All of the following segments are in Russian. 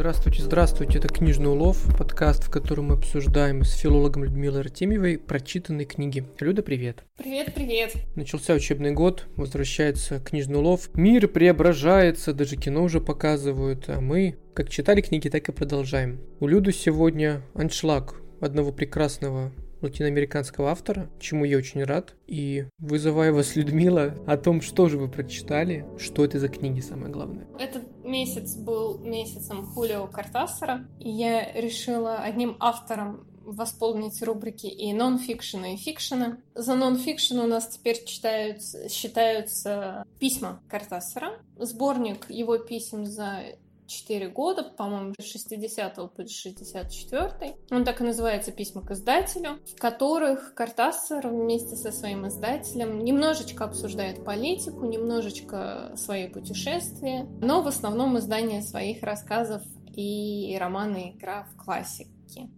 Здравствуйте, здравствуйте. Это «Книжный улов», подкаст, в котором мы обсуждаем с филологом Людмилой Артемьевой прочитанные книги. Люда, привет. Привет, привет. Начался учебный год, возвращается «Книжный улов». Мир преображается, даже кино уже показывают, а мы как читали книги, так и продолжаем. У Люды сегодня аншлаг одного прекрасного латиноамериканского автора, чему я очень рад. И вызываю вас, Людмила, о том, что же вы прочитали, что это за книги, самое главное. Этот месяц был месяцем Хулио Картасара, и я решила одним автором восполнить рубрики и нон-фикшена, и фикшена. За нон-фикшн у нас теперь читаются, считаются письма Картасара, сборник его писем за 4 года, по-моему, с 60 по 64. Он так и называется «Письма к издателю», в которых Картасар вместе со своим издателем немножечко обсуждает политику, немножечко свои путешествия, но в основном издание своих рассказов и романы «Игра в классик»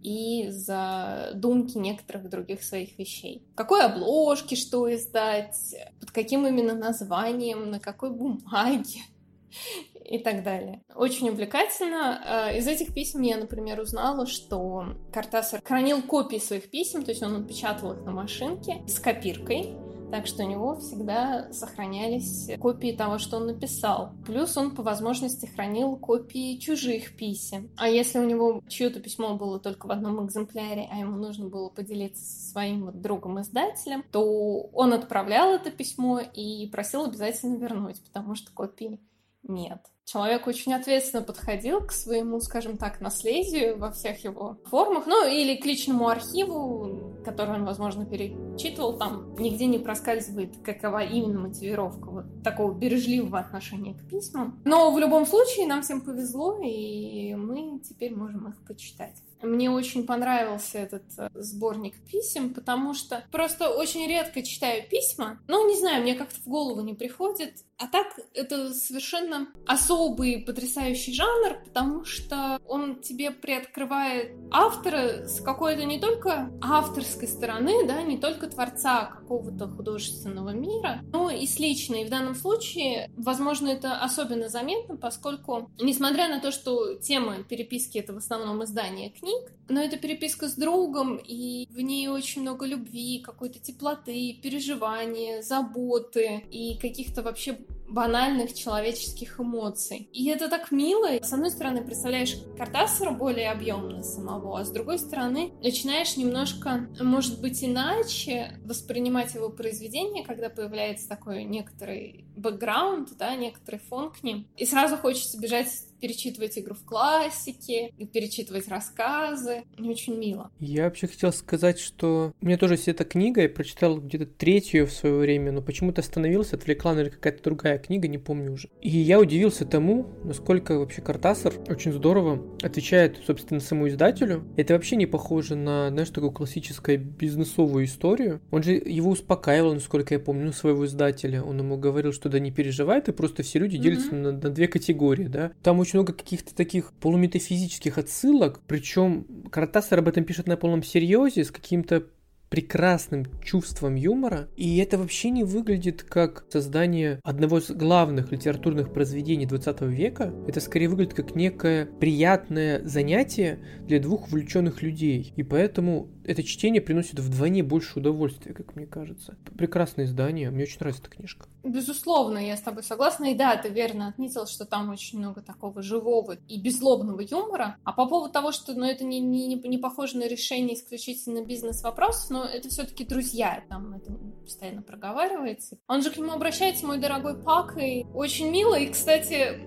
и задумки некоторых других своих вещей. Какой обложки, что издать, под каким именно названием, на какой бумаге и так далее. Очень увлекательно. Э, из этих писем я, например, узнала, что Картасар хранил копии своих писем, то есть он отпечатал их на машинке с копиркой, так что у него всегда сохранялись копии того, что он написал. Плюс он по возможности хранил копии чужих писем. А если у него чье-то письмо было только в одном экземпляре, а ему нужно было поделиться со своим вот другом-издателем, то он отправлял это письмо и просил обязательно вернуть, потому что копии нет. Человек очень ответственно подходил к своему, скажем так, наследию во всех его формах, ну или к личному архиву, который он, возможно, перечитывал, там нигде не проскальзывает, какова именно мотивировка вот такого бережливого отношения к письмам. Но в любом случае нам всем повезло, и мы теперь можем их почитать. Мне очень понравился этот э, сборник писем, потому что просто очень редко читаю письма. Ну, не знаю, мне как-то в голову не приходит. А так, это совершенно особый, потрясающий жанр, потому что он тебе приоткрывает автора с какой-то не только авторской стороны, да, не только творца какого-то художественного мира, но и с личной. В данном случае, возможно, это особенно заметно, поскольку, несмотря на то, что тема переписки — это в основном издание книг, книг, но это переписка с другом, и в ней очень много любви, какой-то теплоты, переживания, заботы и каких-то вообще банальных человеческих эмоций. И это так мило. С одной стороны, представляешь Картасара более объемно самого, а с другой стороны, начинаешь немножко, может быть, иначе воспринимать его произведение, когда появляется такой некоторый бэкграунд, да, некоторый фон к ним. И сразу хочется бежать перечитывать игру в классике, перечитывать рассказы. Мне очень мило. Я вообще хотел сказать, что меня тоже есть эта книга, я прочитал где-то третью в свое время, но почему-то остановился, отвлекла, наверное, какая-то другая книга, не помню уже. И я удивился тому, насколько вообще Картасар очень здорово отвечает, собственно, самому издателю. Это вообще не похоже на, знаешь, такую классическую бизнесовую историю. Он же его успокаивал, насколько я помню, своего издателя. Он ему говорил, что да не переживай, ты просто все люди делятся mm-hmm. на, на две категории, да. Там очень много каких-то таких полуметафизических отсылок, причем Каратасар об этом пишет на полном серьезе, с каким-то прекрасным чувством юмора, и это вообще не выглядит как создание одного из главных литературных произведений 20 века. Это скорее выглядит как некое приятное занятие для двух увлеченных людей. И поэтому это чтение приносит вдвойне больше удовольствия, как мне кажется. Прекрасное издание, мне очень нравится эта книжка. Безусловно, я с тобой согласна. И да, ты верно отметил, что там очень много такого живого и беззлобного юмора. А по поводу того, что ну, это не, не, не похоже на решение исключительно бизнес-вопросов, но это все-таки друзья, там это постоянно проговаривается. Он же к нему обращается, мой дорогой Пак, и очень мило. И, кстати,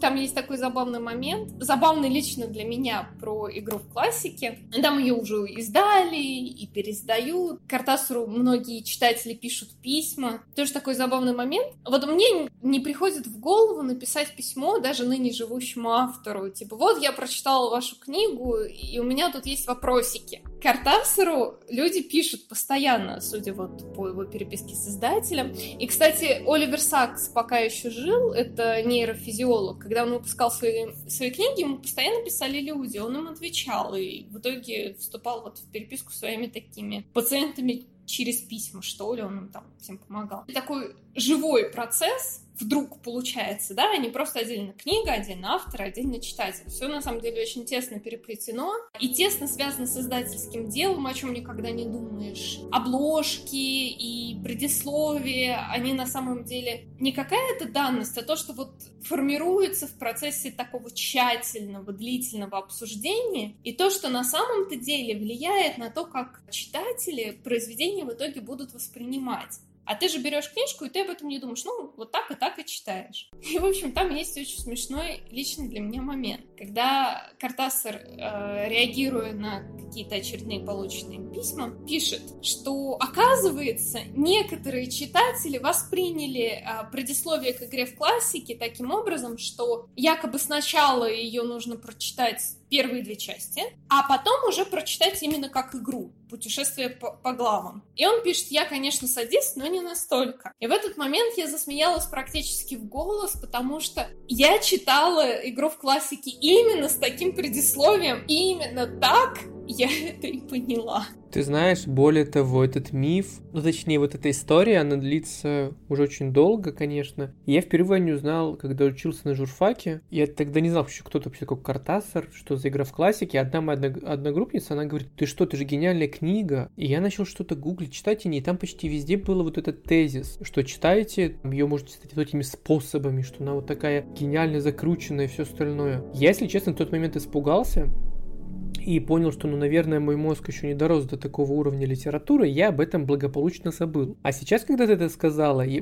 там есть такой забавный момент, забавный лично для меня про игру в классике. Там ее уже издали и пересдают. Картасуру многие читатели пишут письма. Тоже такой забавный момент. Вот мне не приходит в голову написать письмо даже ныне живущему автору. Типа, вот я прочитала вашу книгу, и у меня тут есть вопросики. Картасеру люди пишут постоянно, судя вот по его переписке с издателем. И, кстати, Оливер Сакс пока еще жил, это нейрофизиолог. Когда он выпускал свои, свои книги, ему постоянно писали люди, он им отвечал, и в итоге вступал вот в переписку с своими такими пациентами через письма, что ли, он им там всем помогал. Такой живой процесс, вдруг получается, да, не просто отдельно книга, отдельно автор, отдельно читатель. Все на самом деле очень тесно переплетено и тесно связано с издательским делом, о чем никогда не думаешь. Обложки и предисловие, они на самом деле не какая-то данность, а то, что вот формируется в процессе такого тщательного, длительного обсуждения, и то, что на самом-то деле влияет на то, как читатели произведения в итоге будут воспринимать. А ты же берешь книжку, и ты об этом не думаешь. Ну, вот так и так и читаешь. И, в общем, там есть очень смешной лично для меня момент. Когда Картасар, э, реагируя на какие-то очередные полученные письма, пишет, что, оказывается, некоторые читатели восприняли э, предисловие к игре в классике таким образом, что якобы сначала ее нужно прочитать первые две части, а потом уже прочитать именно как игру, путешествие по, по главам. И он пишет, я, конечно, садист, но не настолько. И в этот момент я засмеялась практически в голос, потому что я читала игру в классике именно с таким предисловием, именно так я это и поняла. Ты знаешь, более того, этот миф, ну точнее вот эта история, она длится уже очень долго, конечно. Я впервые не узнал, когда учился на журфаке. Я тогда не знал, что кто-то вообще такой Картасар, что за игра в классике. Одна моя одногруппница, она говорит, ты что, ты же гениальная книга. И я начал что-то гуглить, читать и не, и там почти везде было вот этот тезис, что читаете, ее можете читать вот этими способами, что она вот такая гениально закрученная и все остальное. Я, если честно, в тот момент испугался, и понял, что, ну, наверное, мой мозг еще не дорос до такого уровня литературы, я об этом благополучно забыл. А сейчас, когда ты это сказала, я,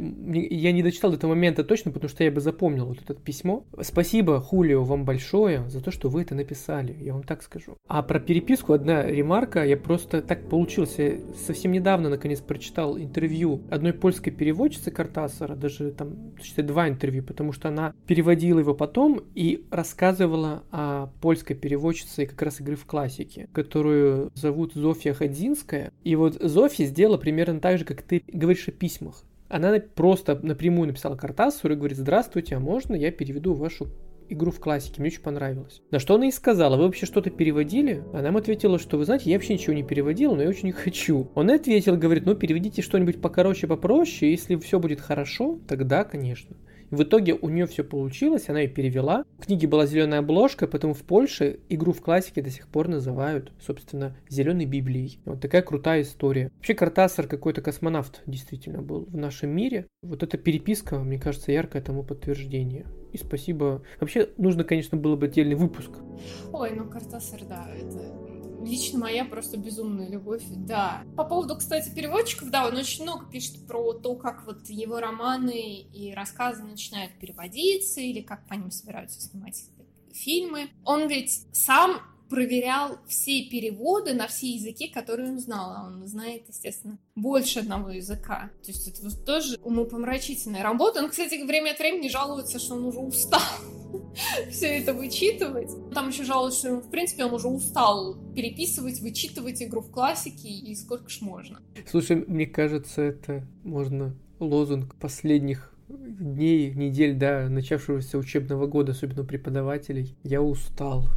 не дочитал до этого момента точно, потому что я бы запомнил вот это письмо. Спасибо, Хулио, вам большое за то, что вы это написали, я вам так скажу. А про переписку одна ремарка, я просто так получился, совсем недавно, наконец, прочитал интервью одной польской переводчицы Картасара, даже там, точнее, два интервью, потому что она переводила его потом и рассказывала о польской переводчице как раз игры в классики, которую зовут Зофия Ходзинская. И вот Зофия сделала примерно так же, как ты говоришь о письмах. Она просто напрямую написала Картасу и говорит, здравствуйте, а можно я переведу вашу игру в классике, мне очень понравилось. На что она и сказала, вы вообще что-то переводили? Она ему ответила, что вы знаете, я вообще ничего не переводила, но я очень хочу. Он ответил, говорит, ну переведите что-нибудь покороче, попроще, если все будет хорошо, тогда, конечно. В итоге у нее все получилось, она ее перевела. В книге была зеленая обложка, поэтому в Польше игру в классике до сих пор называют, собственно, зеленой Библией. Вот такая крутая история. Вообще Картасар какой-то космонавт действительно был в нашем мире. Вот эта переписка, мне кажется, яркое тому подтверждение. И спасибо. Вообще, нужно, конечно, было бы отдельный выпуск. Ой, ну Картасар, да, это лично моя просто безумная любовь, да. По поводу, кстати, переводчиков, да, он очень много пишет про то, как вот его романы и рассказы начинают переводиться, или как по ним собираются снимать фильмы. Он ведь сам проверял все переводы на все языки, которые он знал. А он знает, естественно, больше одного языка. То есть это тоже умопомрачительная работа. Он, кстати, время от времени жалуется, что он уже устал все это вычитывать. Там еще жалуется, что, в принципе, он уже устал переписывать, вычитывать игру в классике, и сколько ж можно. Слушай, мне кажется, это можно лозунг последних дней, недель, да, начавшегося учебного года, особенно преподавателей. Я устал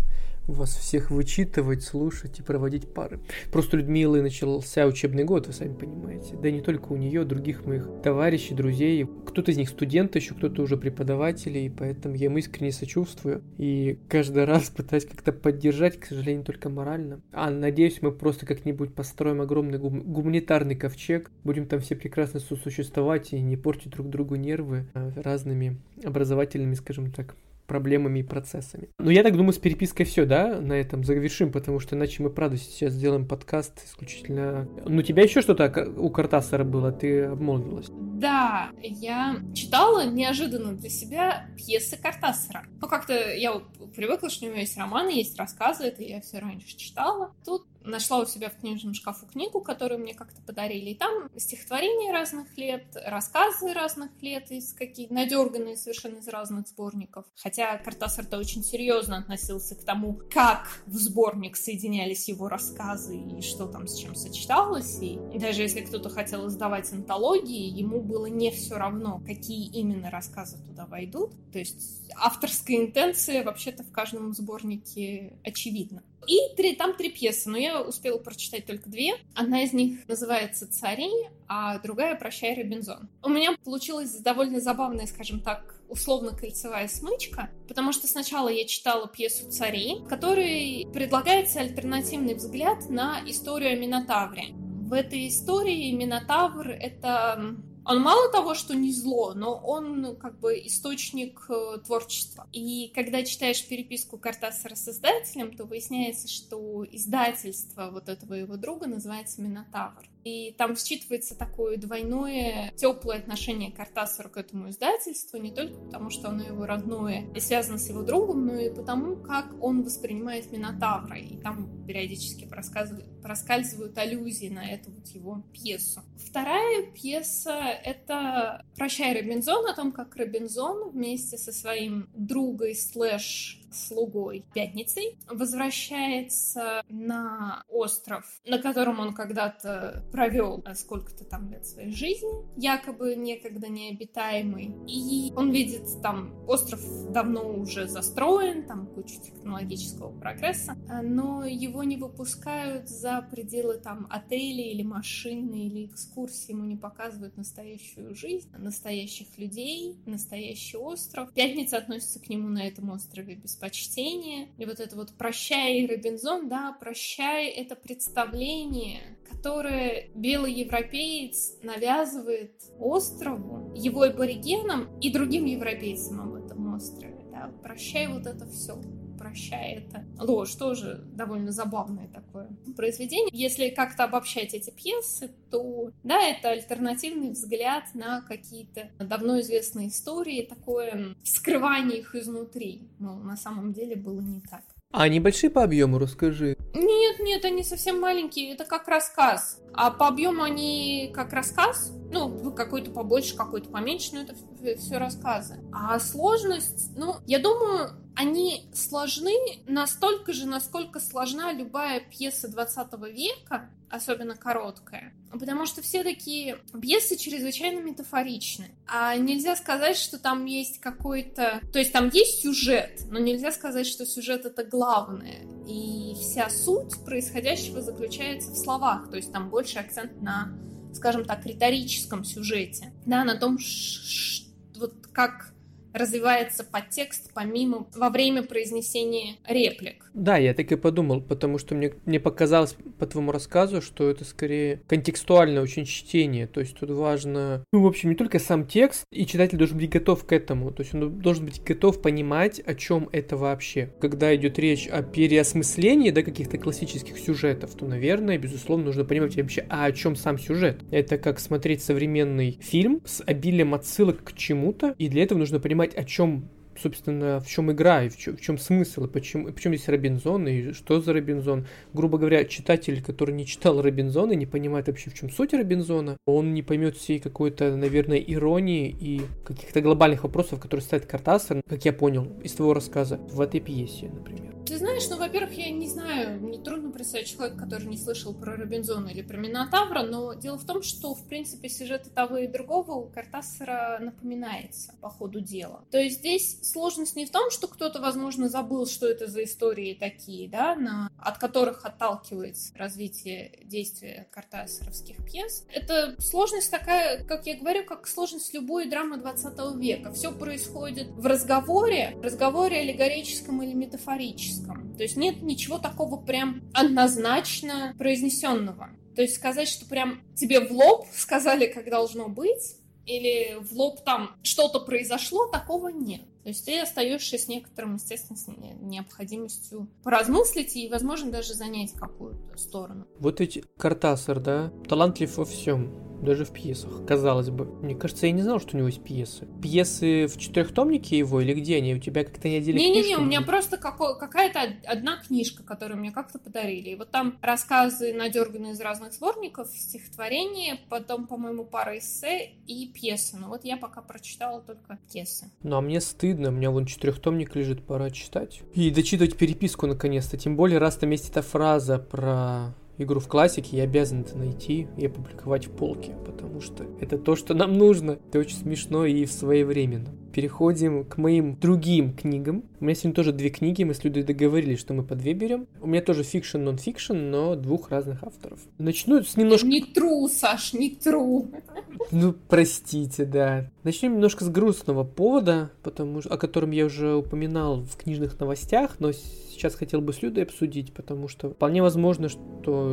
вас всех вычитывать, слушать и проводить пары. Просто Людмилы начался учебный год, вы сами понимаете. Да и не только у нее, других моих товарищей, друзей. Кто-то из них студенты еще, кто-то уже преподаватели, и поэтому я им искренне сочувствую. И каждый раз пытаюсь как-то поддержать, к сожалению, только морально. А надеюсь, мы просто как-нибудь построим огромный гум- гуманитарный ковчег, будем там все прекрасно сосуществовать и не портить друг другу нервы а, разными образовательными, скажем так, проблемами и процессами. Но я так думаю, с перепиской все, да, на этом завершим, потому что иначе мы, правда, сейчас сделаем подкаст исключительно... Ну, у тебя еще что-то у Картасара было, ты обмолвилась. Да, я читала неожиданно для себя пьесы Картасара. Ну, как-то я привыкла, что у него есть романы, есть рассказы, это я все раньше читала. Тут нашла у себя в книжном шкафу книгу, которую мне как-то подарили. И там стихотворения разных лет, рассказы разных лет из каких надерганные совершенно из разных сборников. Хотя Картасар-то очень серьезно относился к тому, как в сборник соединялись его рассказы и что там с чем сочеталось. И даже если кто-то хотел издавать антологии, ему было не все равно, какие именно рассказы туда войдут. То есть авторская интенция вообще-то в каждом сборнике очевидна. И три, там три пьесы, но я успела прочитать только две. Одна из них называется «Цари», а другая «Прощай, Робинзон». У меня получилась довольно забавная, скажем так, условно-кольцевая смычка, потому что сначала я читала пьесу «Цари», в которой предлагается альтернативный взгляд на историю о Минотавре. В этой истории Минотавр — это он мало того, что не зло, но он как бы источник э, творчества. И когда читаешь переписку Картасара с издателем, то выясняется, что издательство вот этого его друга называется Минотавр. И там считывается такое двойное теплое отношение Картасара к этому издательству, не только потому, что оно его родное и связано с его другом, но и потому, как он воспринимает Минотавра. И там периодически проскальзывают аллюзии на эту вот его пьесу. Вторая пьеса — это «Прощай, Робинзон», о том, как Робинзон вместе со своим другом слэш слугой Пятницей, возвращается на остров, на котором он когда-то провел сколько-то там лет своей жизни, якобы некогда необитаемый. И он видит там остров давно уже застроен, там куча технологического прогресса, но его не выпускают за пределы там отелей или машины или экскурсии, ему не показывают настоящую жизнь, настоящих людей, настоящий остров. Пятница относится к нему на этом острове без почтение. И вот это вот «Прощай, Робинзон», да, «Прощай» — это представление, которое белый европеец навязывает острову, его аборигенам и другим европейцам об этом острове. Да. «Прощай» — вот это все прощай, это ложь, тоже довольно забавное такое произведение. Если как-то обобщать эти пьесы, то, да, это альтернативный взгляд на какие-то давно известные истории, такое вскрывание их изнутри. Но на самом деле было не так. А они большие по объему, расскажи. Нет, нет, они совсем маленькие, это как рассказ. А по объему они как рассказ, ну, какой-то побольше, какой-то поменьше, но это все рассказы. А сложность, ну, я думаю, они сложны настолько же, насколько сложна любая пьеса 20 века, особенно короткая. Потому что все такие пьесы чрезвычайно метафоричны. А нельзя сказать, что там есть какой-то... То есть там есть сюжет, но нельзя сказать, что сюжет это главное. И вся суть происходящего заключается в словах. То есть там больше акцент на, скажем так, риторическом сюжете. Да, на том, вот как развивается подтекст помимо во время произнесения реплик. Да, я так и подумал, потому что мне, мне показалось по твоему рассказу, что это скорее контекстуальное очень чтение. То есть тут важно, ну, в общем, не только сам текст, и читатель должен быть готов к этому. То есть он должен быть готов понимать, о чем это вообще. Когда идет речь о переосмыслении да, каких-то классических сюжетов, то, наверное, безусловно, нужно понимать вообще, а о чем сам сюжет. Это как смотреть современный фильм с обилием отсылок к чему-то, и для этого нужно понимать, о чем собственно, в чем игра и в чем, в чем смысл, и почему, почему здесь Робинзон, и что за Робинзон. Грубо говоря, читатель, который не читал Робинзона, не понимает вообще, в чем суть Робинзона, он не поймет всей какой-то, наверное, иронии и каких-то глобальных вопросов, которые ставит Картасар, как я понял из твоего рассказа, в этой пьесе, например. Ты знаешь, ну, во-первых, я не знаю, мне трудно представить человека, который не слышал про Робинзона или про Минотавра, но дело в том, что, в принципе, сюжеты того и другого у Картасара напоминается по ходу дела. То есть здесь сложность не в том, что кто-то, возможно, забыл, что это за истории такие, да, на, от которых отталкивается развитие действия картасаровских пьес. Это сложность такая, как я говорю, как сложность любой драмы 20 века. Все происходит в разговоре, разговоре аллегорическом или метафорическом. То есть нет ничего такого прям однозначно произнесенного. То есть сказать, что прям тебе в лоб сказали, как должно быть, или в лоб там что-то произошло, такого нет. То есть ты остаешься с некоторым, естественно, с необходимостью поразмыслить и, возможно, даже занять какую-то сторону. Вот ведь Картасар, да, талантлив во всем даже в пьесах, казалось бы. Мне кажется, я не знал, что у него есть пьесы. Пьесы в четырехтомнике его или где они? У тебя как-то не отдельно Не-не-не, у меня просто какая-то одна книжка, которую мне как-то подарили. И вот там рассказы, надерганные из разных сборников, стихотворения, потом, по-моему, пара эссе и пьесы. Но вот я пока прочитала только пьесы. Ну, а мне стыдно, у меня вон четырехтомник лежит, пора читать. И дочитывать переписку наконец-то. Тем более, раз там есть эта фраза про игру в классики, я обязан это найти и опубликовать в полке, потому что это то, что нам нужно. Это очень смешно и своевременно. переходим к моим другим книгам. У меня сегодня тоже две книги, мы с Людой договорились, что мы по две берем. У меня тоже фикшн, нон-фикшн, но двух разных авторов. Начну с немножко... Не true, Саш, не true. Ну, простите, да. Начнем немножко с грустного повода, потому что, о котором я уже упоминал в книжных новостях, но сейчас хотел бы с Людой обсудить, потому что вполне возможно, что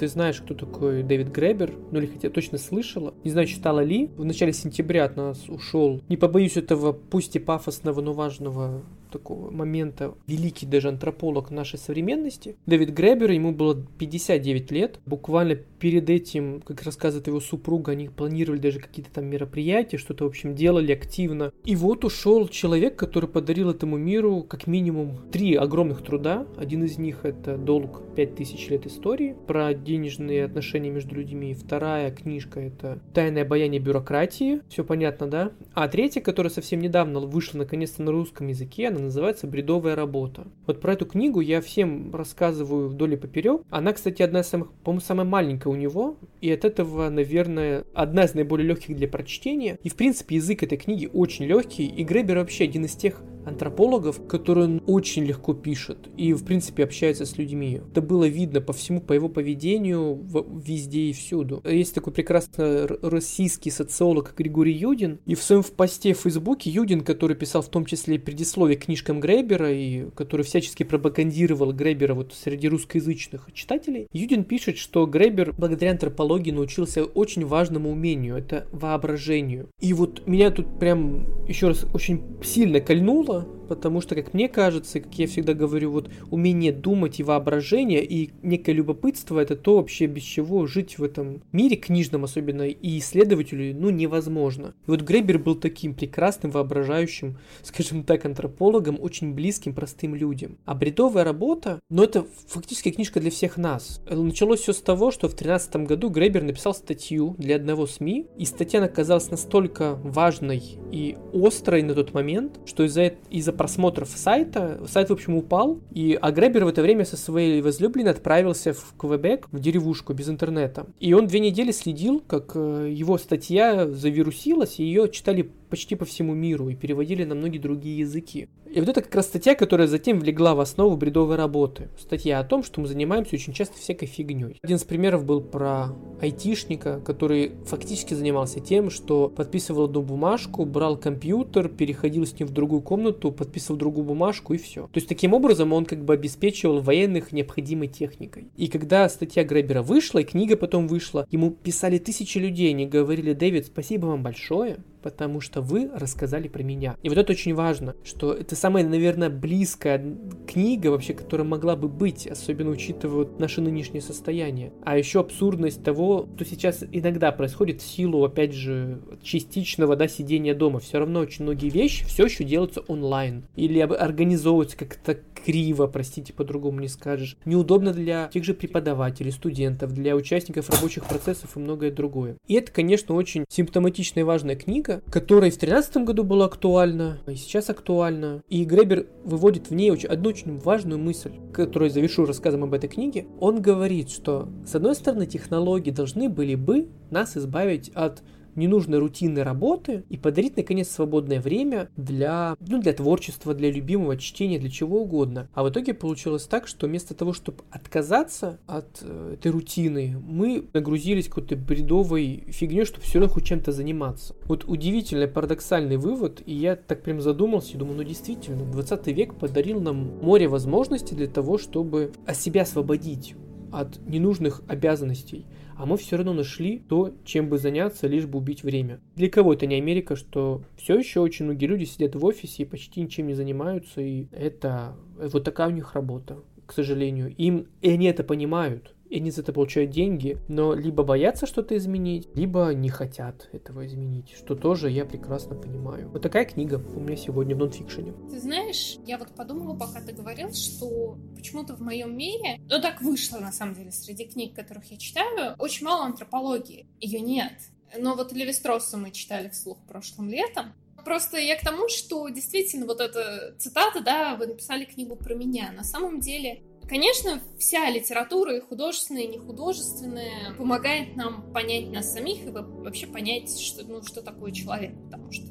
ты знаешь, кто такой Дэвид Гребер, ну или хотя точно слышала. Не знаю, читала ли. В начале сентября от нас ушел. Не побоюсь этого, пусть и пафосного, но важного такого момента великий даже антрополог нашей современности. Дэвид Гребер, ему было 59 лет. Буквально перед этим, как рассказывает его супруга, они планировали даже какие-то там мероприятия, что-то, в общем, делали активно. И вот ушел человек, который подарил этому миру как минимум три огромных труда. Один из них это «Долг 5000 лет истории» про денежные отношения между людьми. Вторая книжка это «Тайное обаяние бюрократии». Все понятно, да? А третья, которая совсем недавно вышла наконец-то на русском языке, она называется «Бредовая работа». Вот про эту книгу я всем рассказываю вдоль и поперек. Она, кстати, одна из самых, по-моему, самая маленькая у него, и от этого, наверное, одна из наиболее легких для прочтения. И, в принципе, язык этой книги очень легкий, и Гребер вообще один из тех антропологов, который он очень легко пишет и, в принципе, общается с людьми. Это было видно по всему, по его поведению везде и всюду. Есть такой прекрасный российский социолог Григорий Юдин, и в своем посте в Фейсбуке Юдин, который писал в том числе предисловие книжкам Гребера, и который всячески пропагандировал Гребера вот среди русскоязычных читателей, Юдин пишет, что Гребер благодаря антропологии научился очень важному умению, это воображению. И вот меня тут прям еще раз очень сильно кольнуло, Lula потому что, как мне кажется, как я всегда говорю, вот умение думать и воображение, и некое любопытство, это то вообще, без чего жить в этом мире книжном особенно, и исследователю, ну, невозможно. И вот Гребер был таким прекрасным, воображающим, скажем так, антропологом, очень близким простым людям. А бредовая работа, ну, это фактически книжка для всех нас. Началось все с того, что в 2013 году Гребер написал статью для одного СМИ, и статья оказалась настолько важной и острой на тот момент, что из-за из-за просмотров сайта, сайт, в общем, упал, и Агребер в это время со своей возлюбленной отправился в Квебек, в деревушку без интернета. И он две недели следил, как э, его статья завирусилась, и ее читали почти по всему миру и переводили на многие другие языки. И вот это как раз статья, которая затем влегла в основу бредовой работы. Статья о том, что мы занимаемся очень часто всякой фигней. Один из примеров был про айтишника, который фактически занимался тем, что подписывал одну бумажку, брал компьютер, переходил с ним в другую комнату, подписывал другую бумажку и все. То есть таким образом он как бы обеспечивал военных необходимой техникой. И когда статья Гребера вышла, и книга потом вышла, ему писали тысячи людей, они говорили, Дэвид, спасибо вам большое, потому что вы рассказали про меня. И вот это очень важно, что это самая, наверное, близкая книга вообще, которая могла бы быть, особенно учитывая наше нынешнее состояние. А еще абсурдность того, что сейчас иногда происходит в силу, опять же, частичного, да, сидения дома. Все равно очень многие вещи все еще делаются онлайн. Или организовываются как-то криво, простите, по-другому не скажешь. Неудобно для тех же преподавателей, студентов, для участников рабочих процессов и многое другое. И это, конечно, очень симптоматичная и важная книга, которая в 2013 году была актуальна, и сейчас актуальна. И Гребер выводит в ней очень, одну очень важную мысль, которую завершу рассказом об этой книге. Он говорит, что, с одной стороны, технологии должны были бы нас избавить от ненужной рутинной работы и подарить, наконец, свободное время для, ну, для творчества, для любимого чтения, для чего угодно. А в итоге получилось так, что вместо того, чтобы отказаться от э, этой рутины, мы нагрузились какой-то бредовой фигней, чтобы все равно хоть чем-то заниматься. Вот удивительный, парадоксальный вывод, и я так прям задумался и думаю, ну действительно, 20 век подарил нам море возможностей для того, чтобы себя освободить от ненужных обязанностей а мы все равно нашли то, чем бы заняться, лишь бы убить время. Для кого это не Америка, что все еще очень многие люди сидят в офисе и почти ничем не занимаются, и это вот такая у них работа, к сожалению. Им, и они это понимают, и они за это получают деньги, но либо боятся что-то изменить, либо не хотят этого изменить, что тоже я прекрасно понимаю. Вот такая книга у меня сегодня в нонфикшене. Ты знаешь, я вот подумала, пока ты говорил, что почему-то в моем мире, ну так вышло на самом деле среди книг, которых я читаю, очень мало антропологии. Ее нет. Но вот Левистросу мы читали вслух прошлым летом, Просто я к тому, что действительно вот эта цитата, да, вы написали книгу про меня. На самом деле Конечно, вся литература, и художественная, и нехудожественная, помогает нам понять нас самих и вообще понять, что, ну, что такое человек, потому что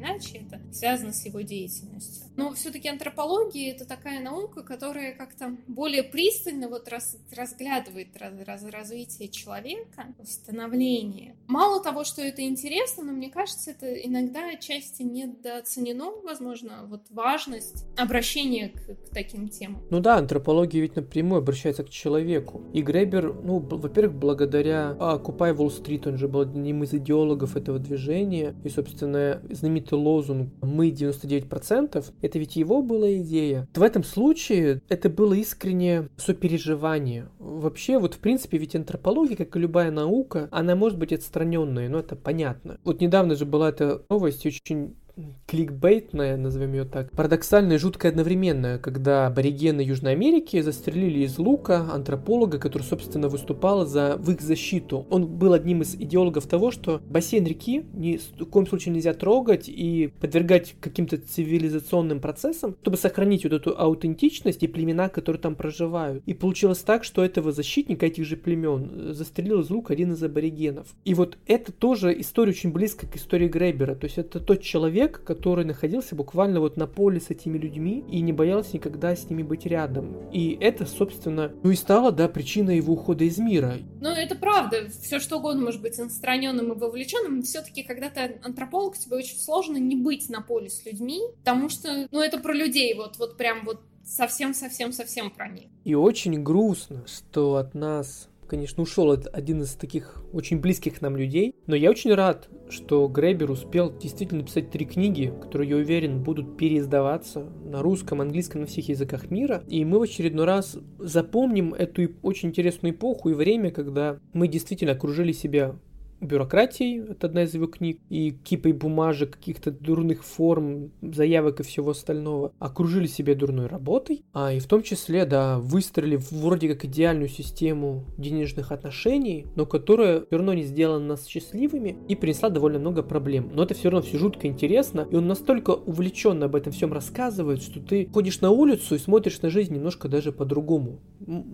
иначе это связано с его деятельностью. Но все-таки антропология это такая наука, которая как-то более пристально вот раз, разглядывает раз, раз, развитие человека, становление. Мало того, что это интересно, но мне кажется, это иногда отчасти недооценено, возможно, вот важность обращения к, к таким темам. Ну да, антропология ведь напрямую обращается к человеку. И Гребер, ну, во-первых, благодаря Occupy Wall Street, он же был одним из идеологов этого движения, и, собственно, знаменитый лозунг «Мы 99%», это ведь его была идея. В этом случае это было искреннее сопереживание. Вообще, вот в принципе, ведь антропология, как и любая наука, она может быть отстраненной, но это понятно. Вот недавно же была эта новость очень кликбейтная, назовем ее так, парадоксальная и жуткая одновременно, когда аборигены Южной Америки застрелили из лука антрополога, который, собственно, выступал за в их защиту. Он был одним из идеологов того, что бассейн реки ни в коем случае нельзя трогать и подвергать каким-то цивилизационным процессам, чтобы сохранить вот эту аутентичность и племена, которые там проживают. И получилось так, что этого защитника этих же племен застрелил из лука один из аборигенов. И вот это тоже история очень близко к истории Грейбера. То есть это тот человек, человек, который находился буквально вот на поле с этими людьми и не боялся никогда с ними быть рядом. И это, собственно, ну и стало, да, причиной его ухода из мира. Ну, это правда. Все что угодно может быть отстраненным и вовлеченным. Все-таки, когда ты антрополог, тебе очень сложно не быть на поле с людьми, потому что, ну, это про людей, вот, вот прям вот совсем-совсем-совсем про них. И очень грустно, что от нас конечно, ушел один из таких очень близких нам людей. Но я очень рад, что Гребер успел действительно написать три книги, которые, я уверен, будут переиздаваться на русском, английском, на всех языках мира. И мы в очередной раз запомним эту очень интересную эпоху и время, когда мы действительно окружили себя бюрократией, это одна из его книг, и кипой бумажек, каких-то дурных форм, заявок и всего остального, окружили себя дурной работой, а и в том числе, да, выстроили вроде как идеальную систему денежных отношений, но которая все равно не сделала нас счастливыми и принесла довольно много проблем. Но это все равно все жутко интересно, и он настолько увлеченно об этом всем рассказывает, что ты ходишь на улицу и смотришь на жизнь немножко даже по-другому.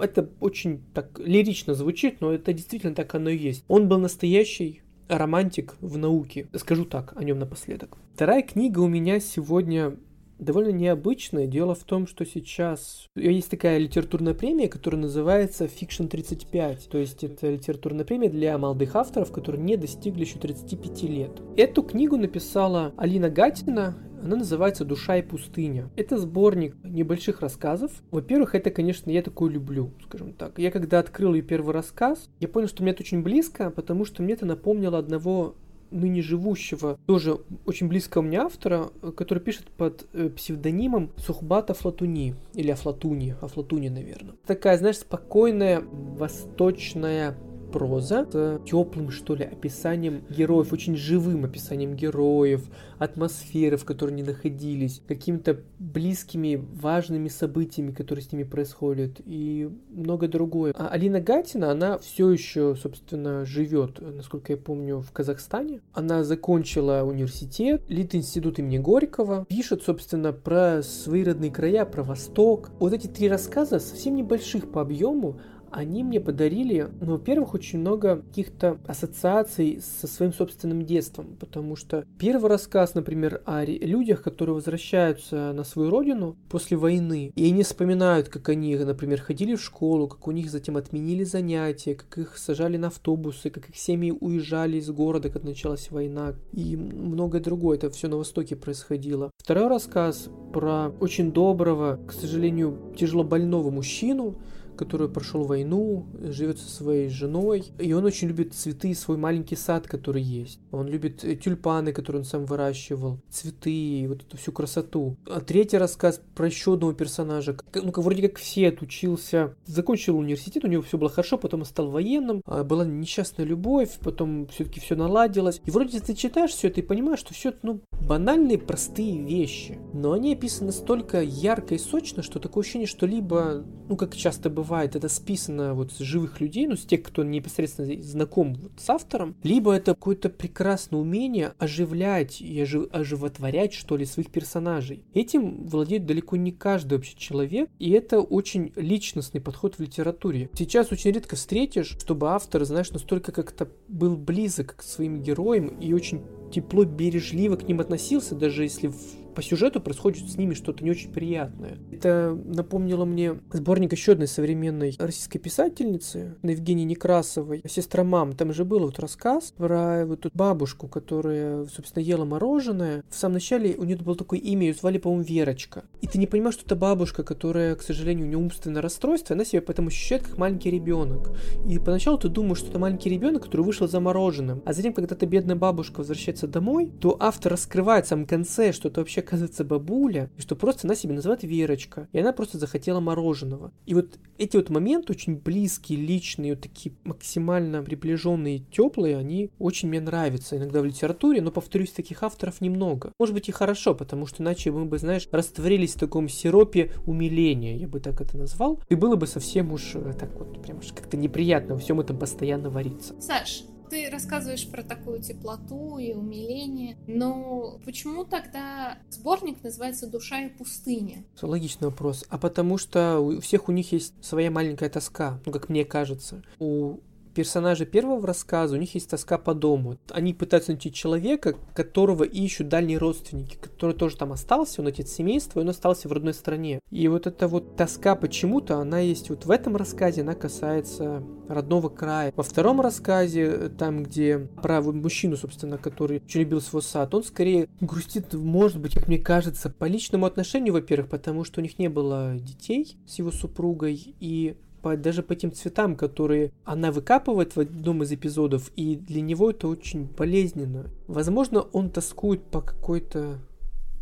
Это очень так лирично звучит, но это действительно так оно и есть. Он был настоящий настоящий романтик в науке. Скажу так о нем напоследок. Вторая книга у меня сегодня довольно необычная. Дело в том, что сейчас есть такая литературная премия, которая называется Fiction 35. То есть это литературная премия для молодых авторов, которые не достигли еще 35 лет. Эту книгу написала Алина Гатина. Она называется «Душа и пустыня». Это сборник небольших рассказов. Во-первых, это, конечно, я такое люблю, скажем так. Я когда открыл ее первый рассказ, я понял, что мне это очень близко, потому что мне это напомнило одного ныне живущего, тоже очень близкого мне автора, который пишет под э, псевдонимом Сухбата Флатуни, или Афлатуни, Афлатуни, наверное. Такая, знаешь, спокойная, восточная проза с теплым, что ли, описанием героев, очень живым описанием героев, атмосферы, в которой они находились, какими-то близкими, важными событиями, которые с ними происходят, и многое другое. А Алина Гатина, она все еще, собственно, живет, насколько я помню, в Казахстане. Она закончила университет, Лит-институт имени Горького, пишет, собственно, про свои родные края, про Восток. Вот эти три рассказа совсем небольших по объему, они мне подарили, ну, во-первых, очень много каких-то ассоциаций со своим собственным детством, потому что первый рассказ, например, о людях, которые возвращаются на свою родину после войны, и они вспоминают, как они, например, ходили в школу, как у них затем отменили занятия, как их сажали на автобусы, как их семьи уезжали из города, когда началась война, и многое другое, это все на Востоке происходило. Второй рассказ про очень доброго, к сожалению, тяжело больного мужчину, который прошел войну, живет со своей женой, и он очень любит цветы свой маленький сад, который есть. Он любит э, тюльпаны, которые он сам выращивал, цветы, вот эту всю красоту. А третий рассказ про еще одного персонажа. Ну, вроде как все отучился, закончил университет, у него все было хорошо, потом стал военным, а была несчастная любовь, потом все-таки все наладилось. И вроде ты читаешь все это и понимаешь, что все это, ну, банальные, простые вещи. Но они описаны настолько ярко и сочно, что такое ощущение, что либо, ну, как часто бывает, бывает, это списано вот с живых людей, ну, с тех, кто непосредственно знаком вот с автором, либо это какое-то прекрасное умение оживлять и ожив... оживотворять, что ли, своих персонажей. Этим владеет далеко не каждый вообще человек, и это очень личностный подход в литературе. Сейчас очень редко встретишь, чтобы автор, знаешь, настолько как-то был близок к своим героям и очень тепло, бережливо к ним относился, даже если в по сюжету происходит с ними что-то не очень приятное. Это напомнило мне сборник еще одной современной российской писательницы, Евгении Некрасовой, «Сестра мам». Там же был вот рассказ про вот эту бабушку, которая, собственно, ела мороженое. В самом начале у нее было такое имя, ее звали, по-моему, Верочка. И ты не понимаешь, что это бабушка, которая, к сожалению, у нее умственное расстройство, она себя поэтому ощущает как маленький ребенок. И поначалу ты думаешь, что это маленький ребенок, который вышел за мороженым. А затем, когда эта бедная бабушка возвращается домой, то автор раскрывает в самом конце, что это вообще оказывается бабуля, и что просто она себя называет Верочка, и она просто захотела мороженого. И вот эти вот моменты очень близкие, личные, вот такие максимально приближенные, теплые, они очень мне нравятся иногда в литературе, но, повторюсь, таких авторов немного. Может быть и хорошо, потому что иначе мы бы, знаешь, растворились в таком сиропе умиления, я бы так это назвал, и было бы совсем уж э, так вот, прям как-то неприятно во всем этом постоянно вариться. Саш, ты рассказываешь про такую теплоту и умиление, но почему тогда сборник называется «Душа и пустыня»? Логичный вопрос. А потому что у всех у них есть своя маленькая тоска, ну, как мне кажется. У персонажи первого рассказа, у них есть тоска по дому. Они пытаются найти человека, которого ищут дальние родственники, который тоже там остался, он отец семейства, и он остался в родной стране. И вот эта вот тоска почему-то, она есть вот в этом рассказе, она касается родного края. Во втором рассказе, там, где про мужчину, собственно, который очень любил свой сад, он скорее грустит, может быть, как мне кажется, по личному отношению, во-первых, потому что у них не было детей с его супругой, и по, даже по тем цветам, которые она выкапывает в одном из эпизодов, и для него это очень болезненно. Возможно, он тоскует по какой-то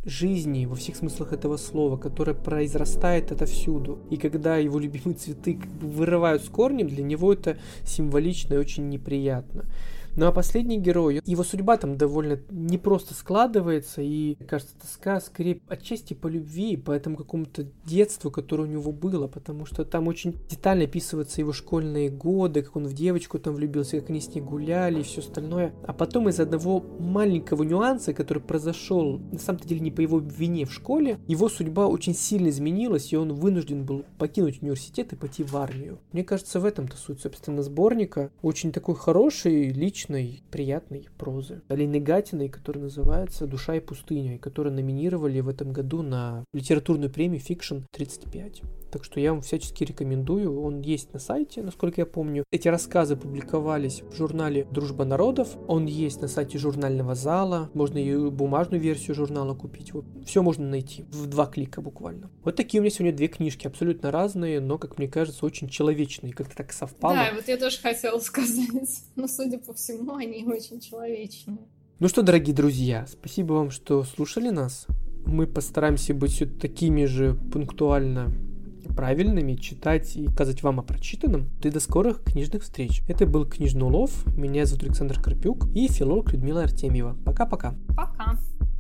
жизни во всех смыслах этого слова, которая произрастает отовсюду. И когда его любимые цветы как бы вырывают с корнем, для него это символично и очень неприятно. Ну а последний герой, его судьба там довольно непросто складывается, и, кажется, тоска скорее отчасти по любви, по этому какому-то детству, которое у него было, потому что там очень детально описываются его школьные годы, как он в девочку там влюбился, как они с ней гуляли и все остальное. А потом из одного маленького нюанса, который произошел, на самом деле не по его вине в школе, его судьба очень сильно изменилась, и он вынужден был покинуть университет и пойти в армию. Мне кажется, в этом-то суть, собственно, сборника. Очень такой хороший, личный личной, приятной прозы. Алины Гатиной, которая называется «Душа и пустыня», и которую номинировали в этом году на литературную премию Fiction 35. Так что я вам всячески рекомендую. Он есть на сайте, насколько я помню. Эти рассказы публиковались в журнале «Дружба народов». Он есть на сайте журнального зала. Можно и бумажную версию журнала купить. Вот. Все можно найти в два клика буквально. Вот такие у меня сегодня две книжки. Абсолютно разные, но, как мне кажется, очень человечные. Как-то так совпало. Да, вот я тоже хотела сказать. Но, судя по всему, они очень человечные. Ну что, дорогие друзья, спасибо вам, что слушали нас. Мы постараемся быть все такими же пунктуально правильными, читать и сказать вам о прочитанном. И до скорых книжных встреч. Это был Книжный улов. Меня зовут Александр Карпюк и филолог Людмила Артемьева. Пока-пока. Пока. -пока. Пока.